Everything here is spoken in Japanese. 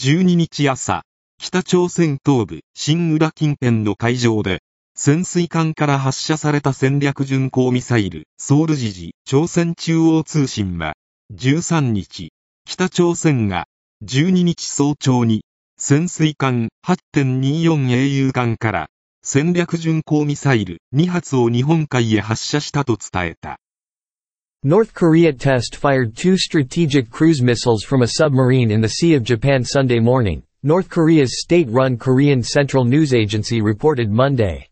12日朝、北朝鮮東部新浦近辺の海上で、潜水艦から発射された戦略巡航ミサイル、ソウル時事朝鮮中央通信は、13日、北朝鮮が、12日早朝に、潜水艦8.24英雄艦から、戦略巡航ミサイル2発を日本海へ発射したと伝えた。North Korea test fired two strategic cruise missiles from a submarine in the Sea of Japan Sunday morning, North Korea's state-run Korean Central News Agency reported Monday.